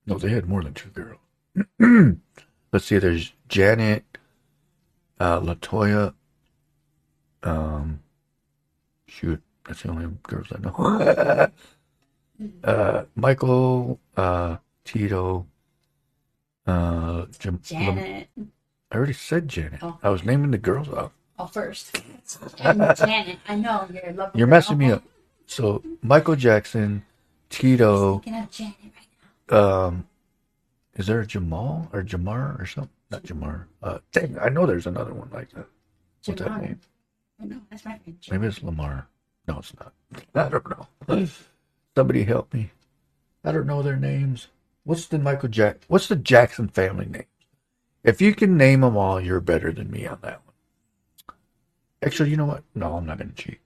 No, they had more than two girls. Let's see. There's Janet, uh, Latoya. Um, shoot, that's the only girls I know. uh, Michael, uh, Tito, uh, Jim, Janet. I already said Janet. Oh. I was naming the girls off. Oh, first. And Janet. I know you're You're messing me up. So Michael Jackson, Tito. Thinking of Janet right now. Um, is there a Jamal or Jamar or something? Not Jamar. Uh, dang, I know there's another one like that. What's that name? I know, that's my friend. Maybe it's Lamar. No, it's not. I don't know. Somebody help me. I don't know their names. What's the Michael Jack? What's the Jackson family name? If you can name them all, you're better than me on that one. Actually, you know what? No, I'm not going to cheat.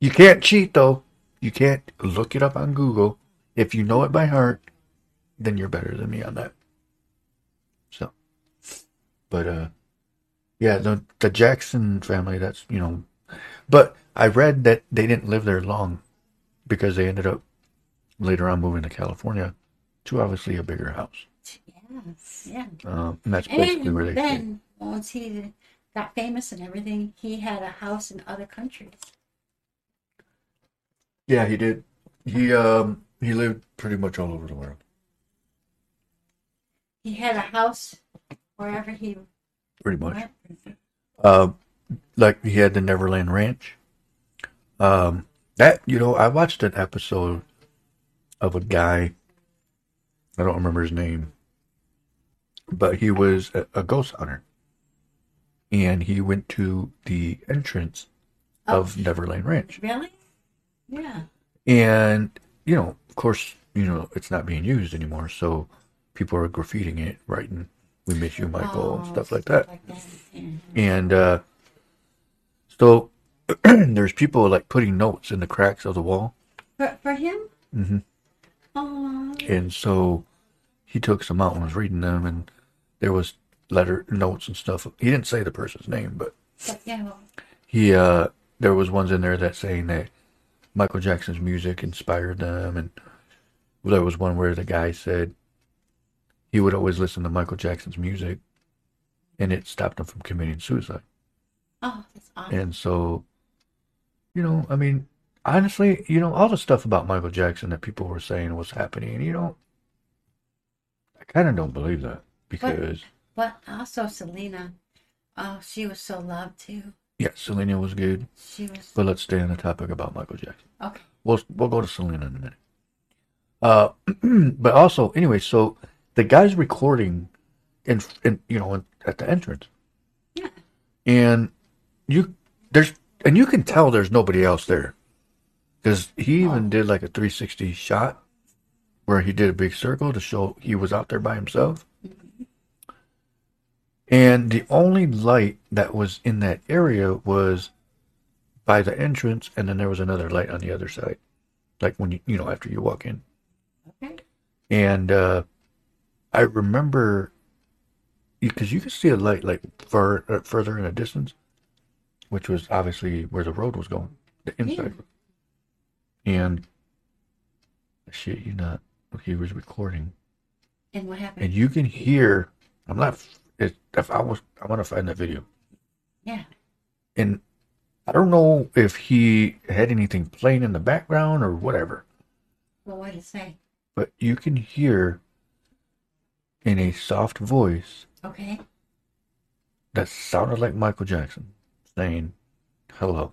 You can't cheat though. you can't look it up on Google. If you know it by heart, then you're better than me on that. So, but uh, yeah, the the Jackson family. That's you know, but I read that they didn't live there long because they ended up later on moving to California to obviously a bigger house. Yes, yeah. Um, and that's basically where they stayed. then once he got famous and everything, he had a house in other countries. Yeah, he did. He um he lived pretty much all over the world. He had a house wherever he Pretty much. went. Uh, like he had the Neverland Ranch. Um, that you know, I watched an episode of a guy. I don't remember his name, but he was a, a ghost hunter, and he went to the entrance of Neverland Ranch, Really? Yeah. and you know, of course, you know, it's not being used anymore, so people are graffitiing it, writing "We miss you, Michael" and Oh, stuff like that. Like that. Yeah. And uh, so there's people like putting notes in the cracks of the wall. For, for him? hmm And so he took some out and was reading them, and there was letter notes and stuff. He didn't say the person's name, but but yeah. Well, he uh, there was ones in there that saying that Michael Jackson's music inspired them, and there was one where the guy said he would always listen to Michael Jackson's music, and it stopped him from committing suicide. oh, that's awesome. And so, you know, I mean, honestly, you know, all the stuff about Michael Jackson that people were saying was happening, you know, I kind of don't believe that because, But also Selena, oh, she was so loved too. yeah, Selena was good, She was but let's stay on the topic about Michael Jackson. okay. We'll we'll go to Selena in a minute. Uh, but also, anyway, so the guy's recording in, in you know, in, at the entrance, Yeah. and you there's and you can tell there's nobody else there because he even did like a 360 shot where he did a big circle to show he was out there by himself. And the only light that was in that area was by the entrance and then there was another light on the other side like when you you know after you walk in. Okay. and uh i remember because you could see a light like far uh, further in the distance which was obviously where the road was going the inside and shit you're not Okay, he was recording And what happened? and you can hear i'm not it, if i was i want to find that video yeah. and i don't know if he had anything playing in the background or whatever Well, what did it say? but you can hear in a soft voice Okay. that sounded like Michael Jackson saying hello.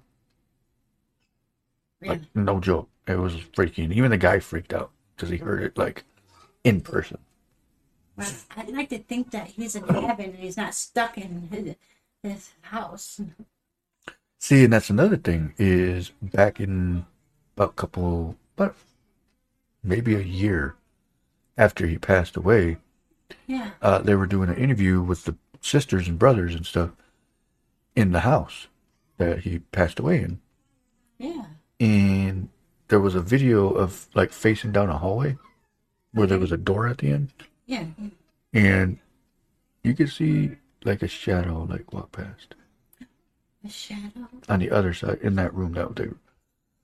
Yeah. Like no joke. It was freaking. Even the guy freaked out because he heard it like in person. Well, I'd like to think that he's in heaven and he's not stuck in his, his house. See, and that's another thing is back in about a couple, but maybe a year after he passed away, Yeah. uh, they were doing an interview with the sisters and brothers and stuff in the house that he passed away in. Yeah. And there was a video of like facing down a hallway where there mm-hmm. was a door at the end. Yeah. and you could see like a shadow like walk past. A shadow. on the other side in that room that they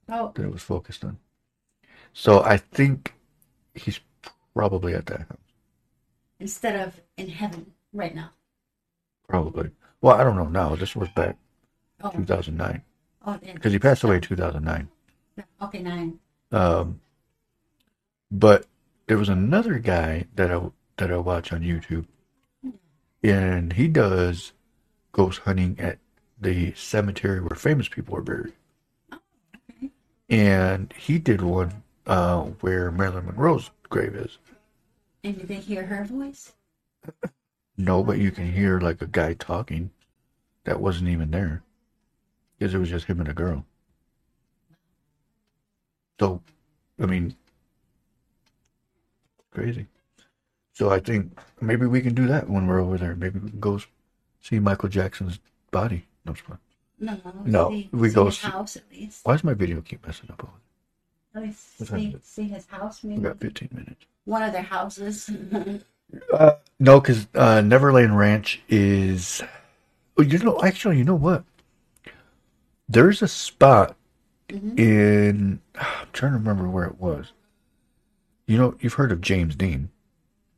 Oh, that it was focused on. So i think he's probably at that house. Instead of in heaven right now. probably. Well i don't know now. This was back Oh, 2009 oh, because he passed away in 2009 Okay, nine. Um, but there was another guy that I that I watch on YouTube, and he does ghost hunting at the cemetery where famous people are buried. And he did one uh, where Marilyn Monroe's grave is. And did they hear her voice? No, but you can hear like a guy talking that wasn't even there because it was just him and a girl. So, I mean, crazy. So I think maybe we can do that when we're over there. Maybe we can go see Michael Jackson's body. No. No, No, see, we see go his see- house at least. Why does my video keep messing up? over Let's What time is see, see his house, We maybe got 15 minutes. one of their houses. Uh, no, because uh, Neverland Ranch is. Oh, you know, actually, you know what? There's a spot Mhm. in. I'm trying to remember where it was. You know, you've heard of James Dean.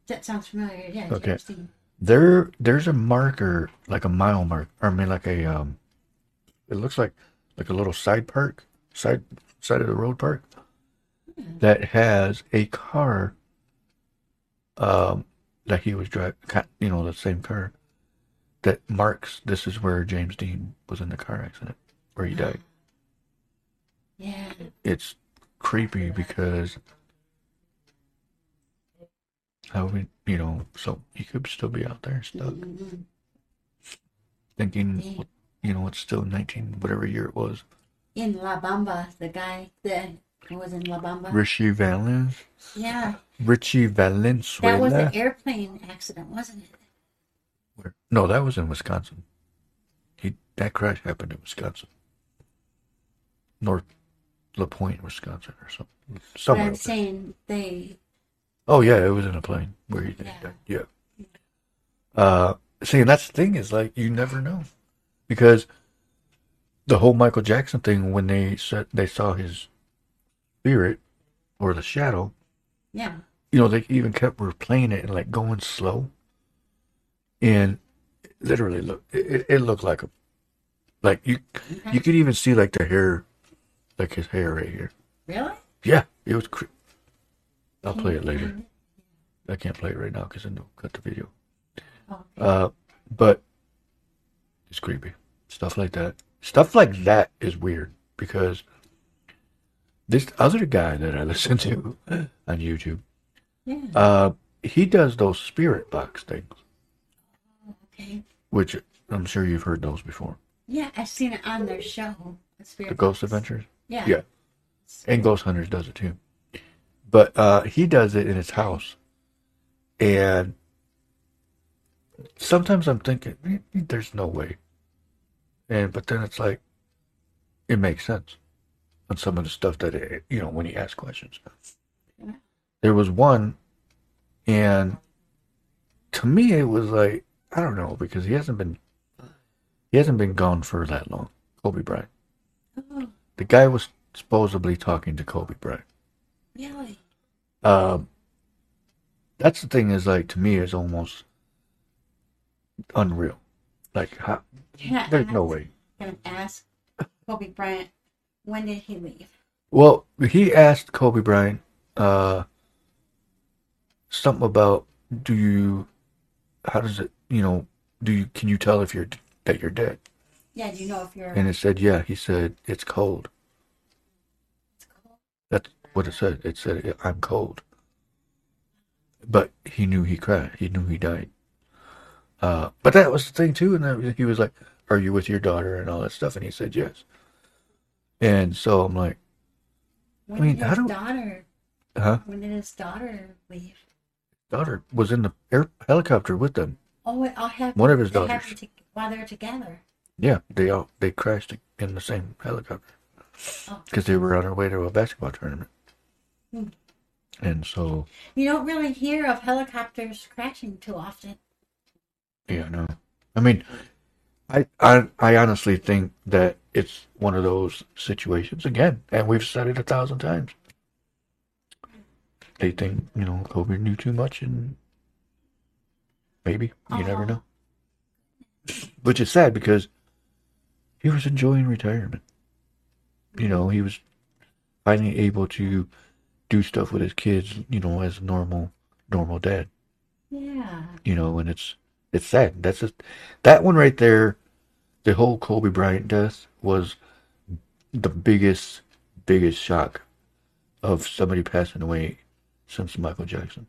That sounds familiar. Yeah. Okay. James Dean. There, there's a marker, like a mile mark, or I mean, like a um, it looks like like a little side park, side side of the road park, that has a car. Um, that he was driving, you know, the same car, that marks this is where James Dean was in the car accident, where he died. Yeah. It's creepy because how we, you know, so he could still be out there stuck. Thinking, you know, it's still 19, whatever year it was. In La Bamba, the guy that was in La Bamba. Ritchie Valens. Yeah. Ritchie Valens. That was an airplane accident, wasn't it? Where- No, that was in Wisconsin. He that crash happened in Wisconsin, North La Pointe, Wisconsin, or something. But Somewhere. I'm saying they. Oh yeah, it was in a plane where he Yeah. died. Yeah. Uh, see, and that's the thing is like you never know, because the whole Michael Jackson thing when they said they saw his spirit or the shadow, Yeah. you know, they even kept replaying it and like going slow, and literally look, it, it- it looked like a, like you, you could even see like the hair, like his hair right here. Really? Yeah, it was. Cre- I'll play it later. I can't play it right now because I know cut the video. Oh, Uh, but it's creepy. Stuff like that. Stuff like that is weird because this other guy that I listen to on YouTube, yeah. uh, he does those spirit box things, Okay. which I'm sure you've heard those before. Yeah, I've seen it on their show. The, The Ghost Adventures. Yeah. Yeah. And Ghost Hunters does it too. But uh, he does it in his house. And sometimes I'm thinking, "Eh, there's no way. And but then it's like, it makes sense on some of the stuff that it, you know when he asks questions. Yeah. There was one, and to me it was like I don't know because he hasn't been he hasn't been gone for that long. Kobe Bryant. Oh, The guy was supposedly talking to Kobe Bryant. really? Um, that's the thing is like to me is almost unreal. Like how, there's no ask- way. Can I ask Kobe Bryant when did he leave? Well, he asked Kobe Bryant uh something about do you how does it you know do you can you tell if you're that you're dead? Yeah, do you know if you're? And it said yeah. He said it's cold. It's cold. That's what it said. It said I'm cold. But he knew he cried. He knew he died. Uh, but that was the thing too. And then he was like, "Are you with your daughter?" and all that stuff. And he said yes. And so I'm like, when I mean, did his do- daughter? "Huh?" When did his daughter leave? Daughter was in the air helicopter with them. Oh, all happened. One of his daughters. to, while they're together. Yeah, they all they crashed in the same helicopter Oh. because they were on their way to a basketball tournament. Hmm. And so, You don't really hear of helicopters crashing too often. yeah, no. I mean, I, I I honestly think that it's one of those situations again, and we've said it a thousand times. They think you know Kobe knew too much, and maybe you never know. Which is sad because he was enjoying retirement. You know, he was finally able to do stuff with his kids. You know, as a normal normal dad Yeah. you know, and it's it's sad. That's just that one right there. The whole Kobe Bryant death was the biggest, biggest shock of somebody passing away since Michael Jackson.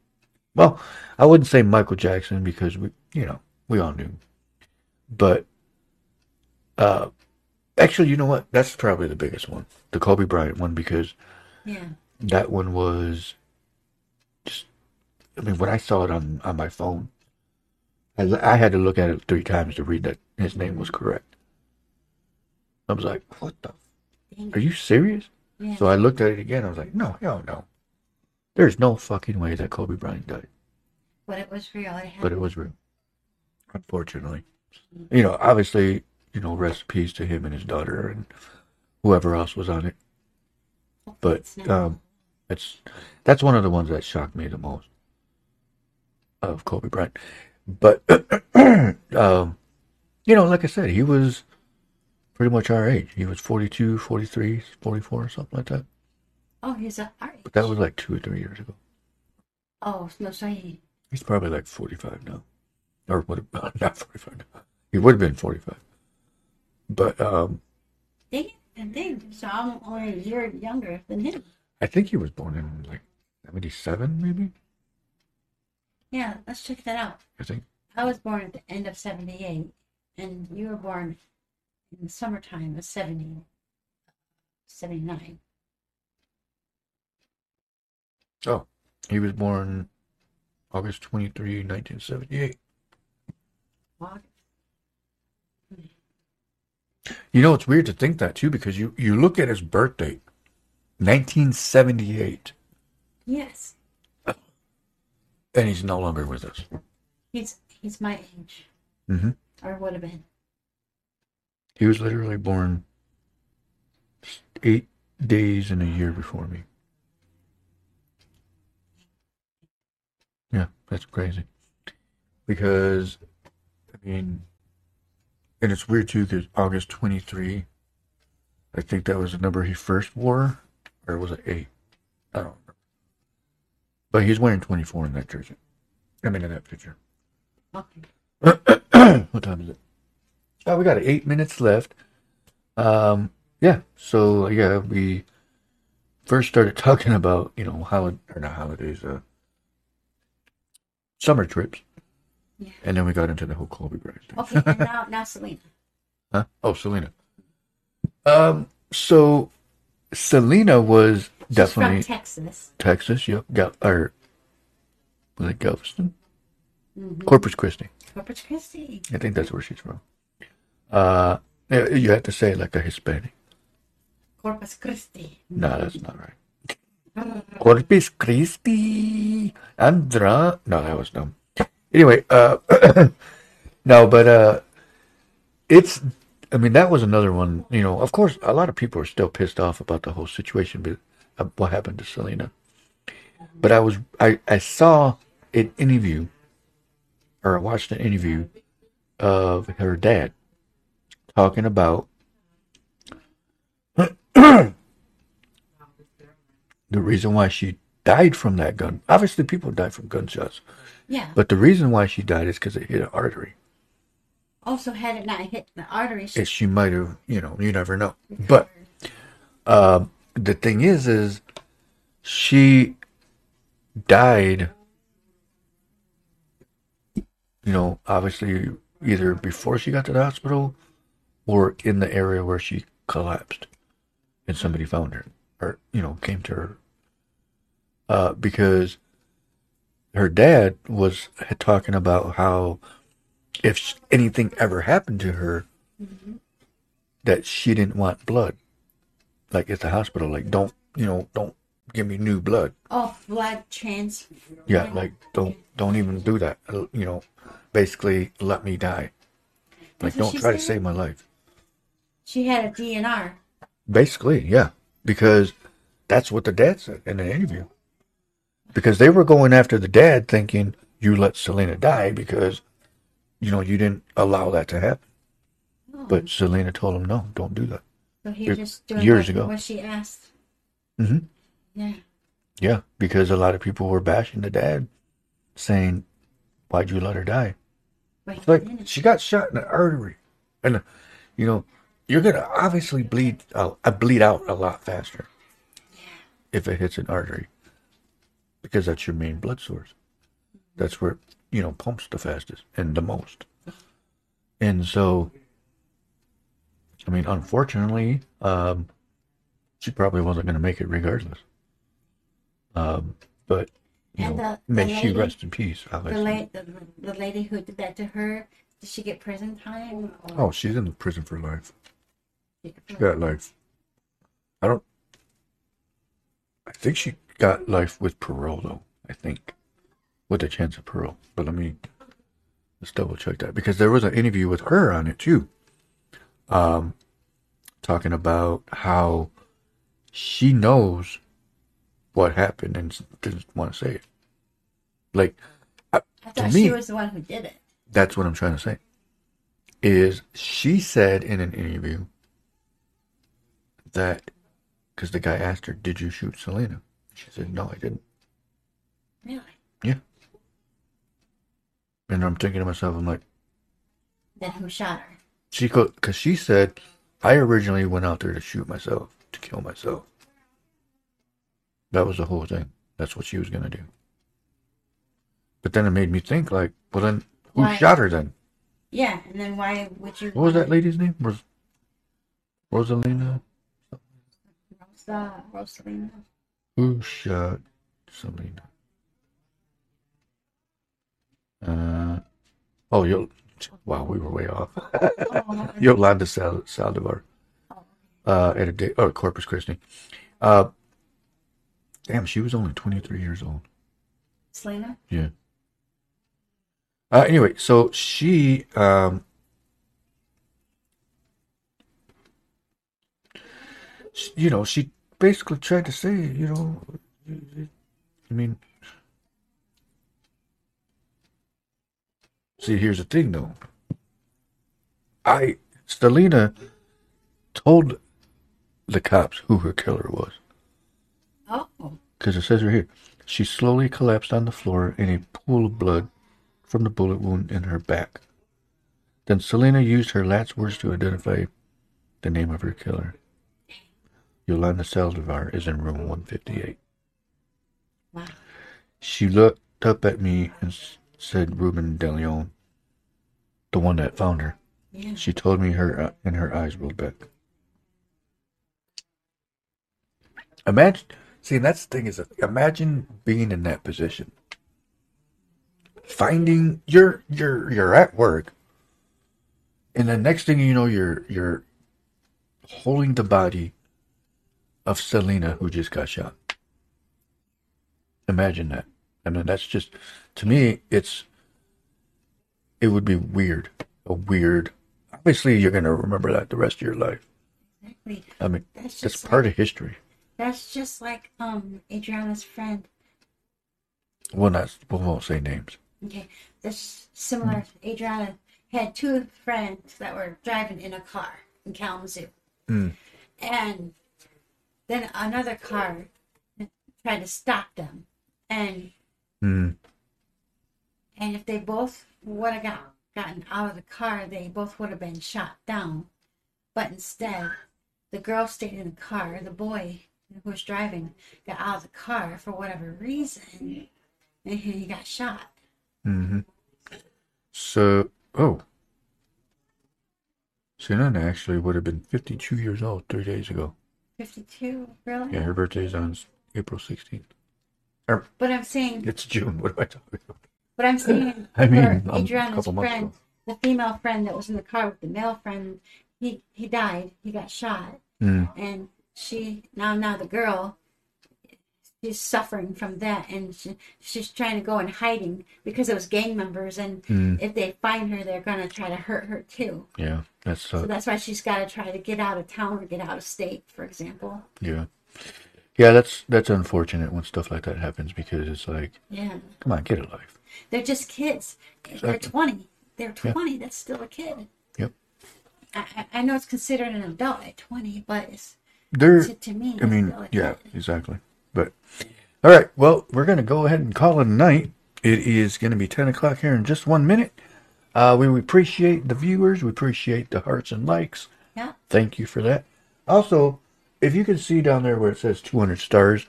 Well, I wouldn't say Michael Jackson because we, you know, we all knew, but uh, actually, you know what? That's probably the biggest one, the Kobe Bryant one, because Yeah. that one was just i mean when i saw it on on my phone i, I had to look at it three times to read that his name was correct i was like what the are you serious Yeah. So I looked at it again. I was like, no, hell no. There's no fucking way that Kobe Bryant died. but it was real. It But it was real. Unfortunately. You know, obviously, you know, rest peace to him and his daughter and whoever else was on it. But um it's that's one of the ones that shocked me the most of Kobe Bryant. But um you know, like I said, he was pretty much our age. He was 42, 43, 44, something like that. oh, he's a art. But that was like 2 or 3 years ago. Oh no, so he. He's probably like 45 now. Or would have, not 45 now. He would have been 45. But um, Dang it! And then, so I'm only a year younger than him. I think he was born in like 77, maybe? Yeah, let's check that out. I think. I was born at the end of '78, and you were born in the summertime of 70, 79. Oh, he was born August 23, 1978. August. You know, it's weird to think that too because you, you look at his birth date, 1978, Yes, and he's no longer with us. he's he's my age, Mm-hmm. or would have been. He was literally born eight days and a year before me. Yeah, that's crazy. Because, I mean, and it's weird too because August 23, I think that was the number he first wore, or was it eight? I don't remember. But he's wearing 24 in that jersey. I mean, in that picture. Okay. what time is it? Oh, we got eight minutes left. Um, yeah. So yeah, we first started talking about you know holiday or not holidays, uh, summer trips, Yeah. and then we got into the whole Kobe Bryant thing. Okay, and now now Selena. Huh? Oh, Selena. Um. So Selena was She's definitely from Texas. Texas. Yep. Gal- or was it Galveston? Mm-hmm. Corpus Christi. Corpus Christi. I think that's where she's from. Uh, you you have to say like a Hispanic. Corpus Christi. No, that's not right. Corpus Christi. Andra. No, that was dumb. Anyway, uh, no, but uh, it's. I mean, that was another one. You know, of course, a lot of people are still pissed off about the whole situation, but uh, what happened to Selena. But I was, I, I saw an interview, or I watched an interview of her dad talking about the reason why she died from that gun. Obviously, people die from gunshots, Yeah. but the reason why she died is because it hit an artery. Also, had it not hit the artery, she she might have, you know, you never know. But um, the thing is, is she died. You know, obviously, either before she got to the hospital or in the area where she collapsed and somebody found her or, you know, came to her. Uh, because her dad was talking about how if anything ever happened to her, that she didn't want blood. Like at the hospital, like don't you know, don't give me new blood. oh blood trans. Yeah, like don't don't even do that. Uh, You know, basically let me die. Like don't try to save my life. She had a DNR. Basically, yeah, because that's what the dad said in the interview. Because they were going after the dad, thinking you let Selena die because you know you didn't allow that to happen. Oh, But Selena told him no, don't do that. so he it- just years ago. what she asked. hmm Yeah. Yeah, because a lot of people were bashing the dad, saying, "Why'd you let her die?" But like she got shot in the artery, and you know you're gonna obviously bleed out, uh, bleed out a lot faster if it hits an artery, because that's your main blood source. That's where you know pumps the fastest and the most, and so. I mean, unfortunately, um, she probably wasn't going to make it regardless. Um, but you And know, the- may the she lady- rest in peace. The, la- the, the lady who did that to her, did she get prison time? Or Oh, she's in the prison for life. She got life. I don't. I think she got life with parole though. I think with a chance of parole. But let me let's double check that because there was an interview with her on it too. Um, talking about how she knows what happened and didn't want to say it. Like I To thought me- she was the one who did it. that's what I'm trying to say. Is she said in an interview that because the guy asked her, "Did you shoot Selena?" She said, "No, I didn't." Really? Yeah. And I'm thinking to myself, I'm like, Then who shot her? she because she said, "I originally went out there to shoot myself, to kill myself." That was the whole thing. That's what she was gonna do. But then it made me think, like, well, then who Why? shot her then? Yeah, and then why would you? What was that lady's name? Was Rosalina? Rosa, Rosalina. Who shot Selena? Uh, oh, yo, wow, we were way off. Yolanda Sal- Saldivar, uh, at a day, oh, Corpus Christi. Uh, damn, she was only 23 years old. Selena? Yeah. Uh, anyway, so she, um, sh- you know, she basically tried to say, you know, I mean, see, here's the thing though. I, Stelina told the cops who her killer was. Oh, Because it says right here, she slowly collapsed on the floor in a pool of blood from the bullet wound in her back. Then Selena used her last words to identify the name of her killer. Yolanda Saldivar is in room 158. wow. She looked up at me and said, Ruben De Leon, the one that found her. Yeah. She told me her uh, and her eyes rolled back. Imagine, see, that's the thing is, imagine being in that position, finding you're you're you're at work, and the next thing you know, you're you're holding the body of Selena who just got shot. Imagine that. I mean, that's just to me, it's it would be weird, a weird. Obviously, you're gonna remember that the rest of your life. Exactly. I mean, That's that's just part like, of history. that's just like um Adriana's friend. Well, not we won't say names. Okay, that's similar. Adriana had two friends that were driving in a car in Kalamazoo, Mm. and then another car tried to stop them, and Mm. and if they both would have got gotten out of the car, they both would have been shot down. But instead, the girl stayed in the car. The boy who was driving got out of the car for whatever reason, and he got shot. hmm So, oh, Selena actually would have been 52 years old three days ago. Fifty-two, really? Yeah, her birthday's on April 16th. But I'm saying, It's June. What am I talking about? but I'm saying, I mean, for um, a Adriana's couple months friend, ago. the female friend that was in the car with the male friend, he he died. He got shot, Mm. and she now now the girl, she's suffering from that, and she, she's trying to go in hiding because it was gang members, and Mm. if they find her, they're gonna try to hurt her too. Yeah, that's So that's why she's got to try to get out of town or get out of state, for example. yeah, yeah. That's that's unfortunate when stuff like that happens because it's like, Yeah, come on, get a life. they're just kids. They're twenty. They're Yeah. twenty. That's still a kid. Yep. I, I know it's considered an adult at 20, but it's, They're to, to me, I mean, yeah, kid. exactly. But all right, well, we're gonna go ahead and call it a night. It is gonna be ten o'clock here in just one minute. Uh, we appreciate the viewers. We appreciate the hearts and likes. Yeah. Thank you for that. Also, if you can see down there where it says 200 stars,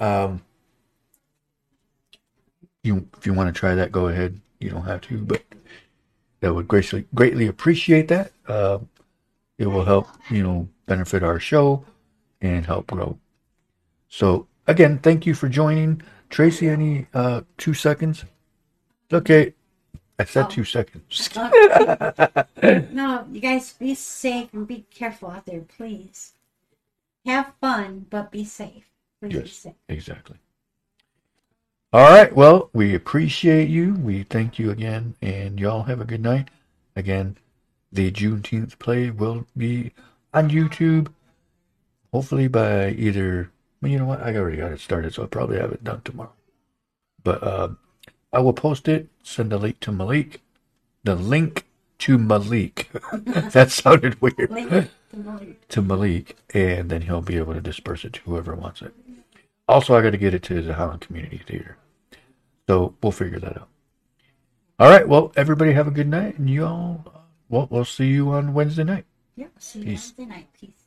um, you if you want to try that, go ahead. You don't have to, but that would greatly greatly appreciate that. Uh, it will help you know benefit our show and help grow. So again, thank you for joining, Tracy. Any uh, two seconds? Okay, I said Oh. two seconds. No, you guys be safe and be careful out there, please. Have fun, but be safe. Yes, exactly. All right. Well, we appreciate you. We thank you again, and y'all have a good night. Again, the Juneteenth play will be on YouTube. Hopefully by either. Well, you know what? I already got it started, so I'll probably have it done tomorrow. But uh, I will post it. Send the link to Malik. The link to Malik. that sounded weird. Link to Malik. to Malik, and then he'll be able to disperse it to whoever wants it. Also, I got to get it to the Holland Community Theater. So we'll figure that out. All right. Well, everybody have a good night, and you all, well, we'll see you on Wednesday night. Yep. See you Peace. Wednesday night. Peace.